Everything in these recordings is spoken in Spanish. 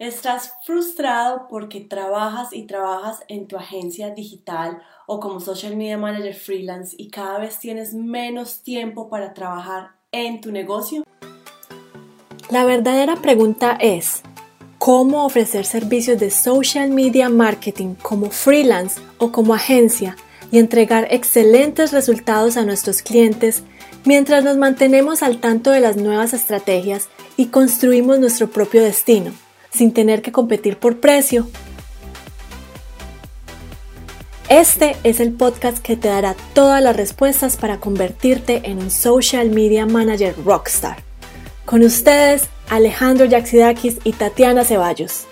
Estás frustrado porque trabajas y trabajas en tu agencia digital o como social media manager freelance y cada vez tienes menos tiempo para trabajar en tu negocio. La verdadera pregunta es, ¿cómo ofrecer servicios de social media marketing como freelance o como agencia y entregar excelentes resultados a nuestros clientes mientras nos mantenemos al tanto de las nuevas estrategias y construimos nuestro propio destino? Sin tener que competir por precio. Este es el podcast que te dará todas las respuestas para convertirte en un social media manager rockstar. Con ustedes, Alejandro Yaxidakis y Tatiana Ceballos.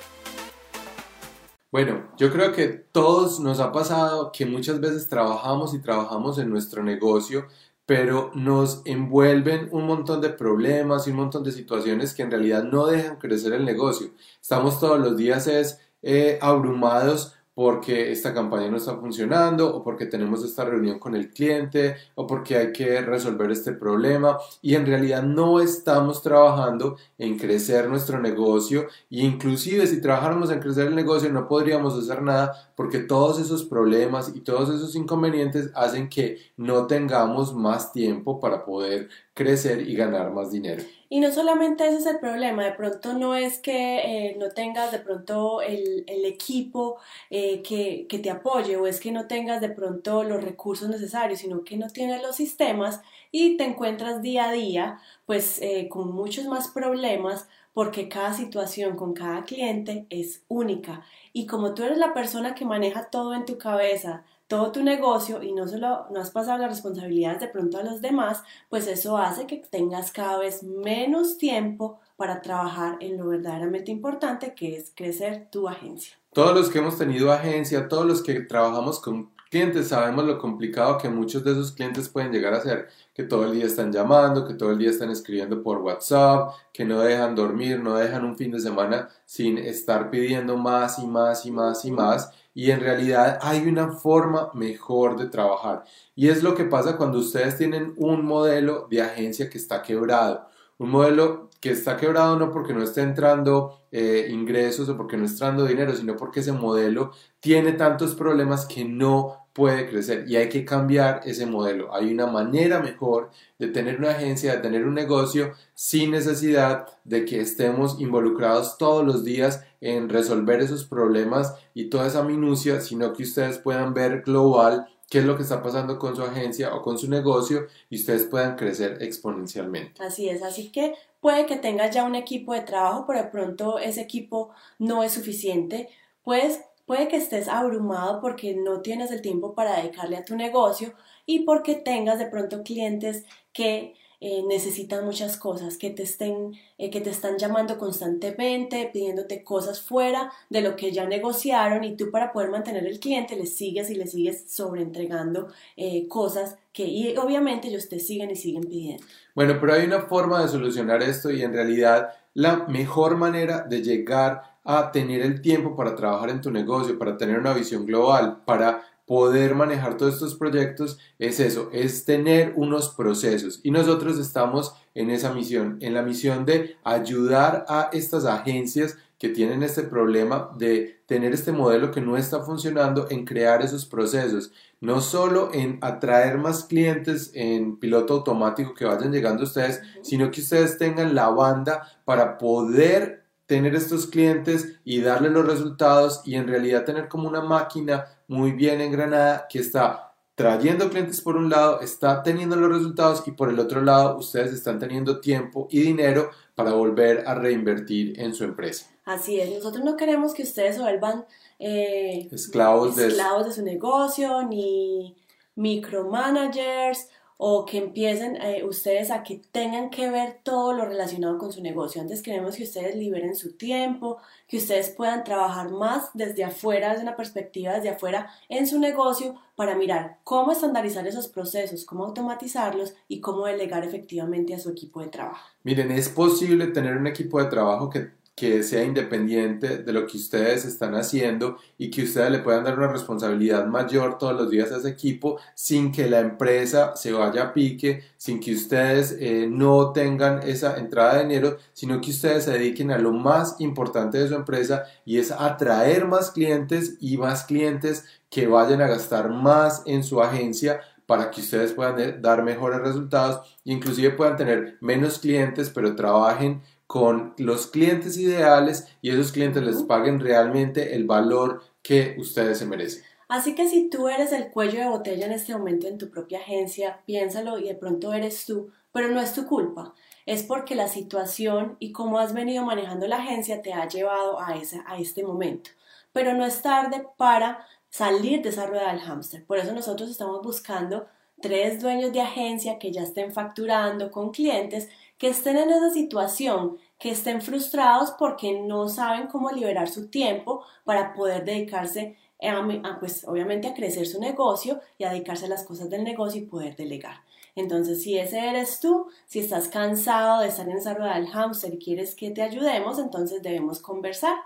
Bueno, yo creo que todos nos ha pasado que muchas veces trabajamos y trabajamos en nuestro negocio pero nos envuelven un montón de problemas y un montón de situaciones que en realidad no dejan crecer el negocio. Estamos todos los días es, eh, abrumados porque esta campaña no está funcionando o porque tenemos esta reunión con el cliente o porque hay que resolver este problema y en realidad no estamos trabajando en crecer nuestro negocio e inclusive si trabajáramos en crecer el negocio no podríamos hacer nada porque todos esos problemas y todos esos inconvenientes hacen que no tengamos más tiempo para poder crecer y ganar más dinero. Y no solamente ese es el problema, de pronto no es que eh, no tengas de pronto el, equipo eh, que, que, te apoye o es que no tengas de pronto los recursos necesarios, sino que no tienes los sistemas y te encuentras día a día pues eh, con muchos más problemas porque cada situación con cada cliente es única. Y como tú eres la persona que maneja todo en tu cabeza, todo tu negocio y no solo no has pasado las responsabilidades de pronto a los demás, pues eso hace que tengas cada vez menos tiempo para trabajar en lo verdaderamente importante que es crecer tu agencia. Todos los que hemos tenido agencia, todos los que trabajamos con clientes, sabemos lo complicado que muchos de esos clientes pueden llegar a ser, que todo el día están llamando, que todo el día están escribiendo por WhatsApp, que no dejan dormir, no dejan un fin de semana sin estar pidiendo más y más y más y más y en realidad hay una forma mejor de trabajar. Y es lo que pasa cuando ustedes tienen un modelo de agencia que está quebrado. Un modelo que está quebrado no porque no esté entrando eh, ingresos o porque no esté entrando dinero, sino porque ese modelo tiene tantos problemas que no puede crecer y hay que cambiar ese modelo. Hay una manera mejor de tener una agencia, de tener un negocio sin necesidad de que estemos involucrados todos los días en resolver esos problemas y toda esa minucia, sino que ustedes puedan ver global qué es lo que está pasando con su agencia o con su negocio y ustedes puedan crecer exponencialmente. Así es, así que puede que tengas ya un equipo de trabajo, pero de pronto ese equipo no es suficiente. Puedes Puede que estés abrumado porque no tienes el tiempo para dedicarle a tu negocio y porque tengas de pronto clientes que eh, necesitan muchas cosas, que te, estén, eh, que te están llamando constantemente, pidiéndote cosas fuera de lo que ya negociaron y tú para poder mantener el cliente le sigues y le sigues sobreentregando eh, cosas que y obviamente ellos te siguen y siguen pidiendo. Bueno, pero hay una forma de solucionar esto y en realidad la mejor manera de llegar a tener el tiempo para trabajar en tu negocio, para tener una visión global, para poder manejar todos estos proyectos, es eso, es tener unos procesos. Y nosotros estamos en esa misión, en la misión de ayudar a estas agencias que tienen este problema de tener este modelo que no está funcionando en crear esos procesos, no solo en atraer más clientes en piloto automático que vayan llegando a ustedes, sino que ustedes tengan la banda para poder tener estos clientes y darle los resultados y en realidad tener como una máquina muy bien engranada que está trayendo clientes por un lado, está teniendo los resultados y por el otro lado ustedes están teniendo tiempo y dinero para volver a reinvertir en su empresa. Así es, nosotros no queremos que ustedes se vuelvan eh, esclavos, esclavos de su negocio ni micromanagers o que empiecen eh, ustedes a que tengan que ver todo lo relacionado con su negocio. Antes queremos que ustedes liberen su tiempo, que ustedes puedan trabajar más desde afuera, desde una perspectiva desde afuera en su negocio para mirar cómo estandarizar esos procesos, cómo automatizarlos y cómo delegar efectivamente a su equipo de trabajo. Miren, es posible tener un equipo de trabajo que que sea independiente de lo que ustedes están haciendo y que ustedes le puedan dar una responsabilidad mayor todos los días a ese equipo sin que la empresa se vaya a pique, sin que ustedes eh, no tengan esa entrada de dinero, sino que ustedes se dediquen a lo más importante de su empresa y es atraer más clientes y más clientes que vayan a gastar más en su agencia para que ustedes puedan eh, dar mejores resultados inclusive puedan tener menos clientes pero trabajen con los clientes ideales y esos clientes les paguen realmente el valor que ustedes se merecen. Así que si tú eres el cuello de botella en este momento en tu propia agencia, piénsalo y de pronto eres tú, pero no es tu culpa. Es porque la situación y cómo has venido manejando la agencia te ha llevado a, ese, a este momento. Pero no es tarde para salir de esa rueda del hámster. Por eso nosotros estamos buscando tres dueños de agencia que ya estén facturando con clientes que estén en esa situación, que estén frustrados porque no saben cómo liberar su tiempo para poder dedicarse a, pues obviamente a crecer su negocio y a dedicarse a las cosas del negocio y poder delegar. Entonces, si ese eres tú, si estás cansado de estar en esa rueda del hámster y quieres que te ayudemos, entonces debemos conversar.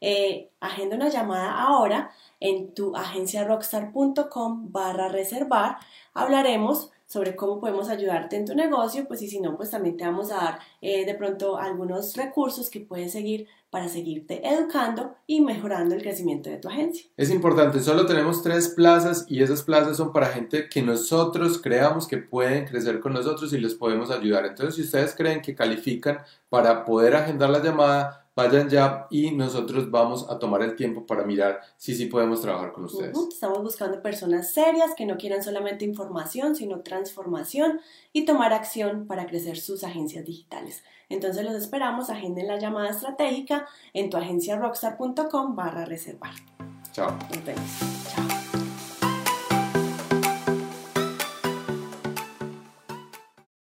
Eh, agenda una llamada ahora en tu agenciarockstar.com barra reservar. Hablaremos sobre cómo podemos ayudarte en tu negocio, pues y si no, pues también te vamos a dar eh, de pronto algunos recursos que puedes seguir para seguirte educando y mejorando el crecimiento de tu agencia. Es importante, solo tenemos tres plazas y esas plazas son para gente que nosotros creamos que pueden crecer con nosotros y les podemos ayudar. Entonces, si ustedes creen que califican para poder agendar la llamada, vayan ya y nosotros vamos a tomar el tiempo para mirar si sí podemos trabajar con ustedes. Estamos buscando personas serias que no quieran solamente información, sino transformación y tomar acción para crecer sus agencias digitales. Entonces los esperamos, agenden la llamada estratégica en tu agencia rockstar.com barra reservar. Chao. Nos vemos. Chao.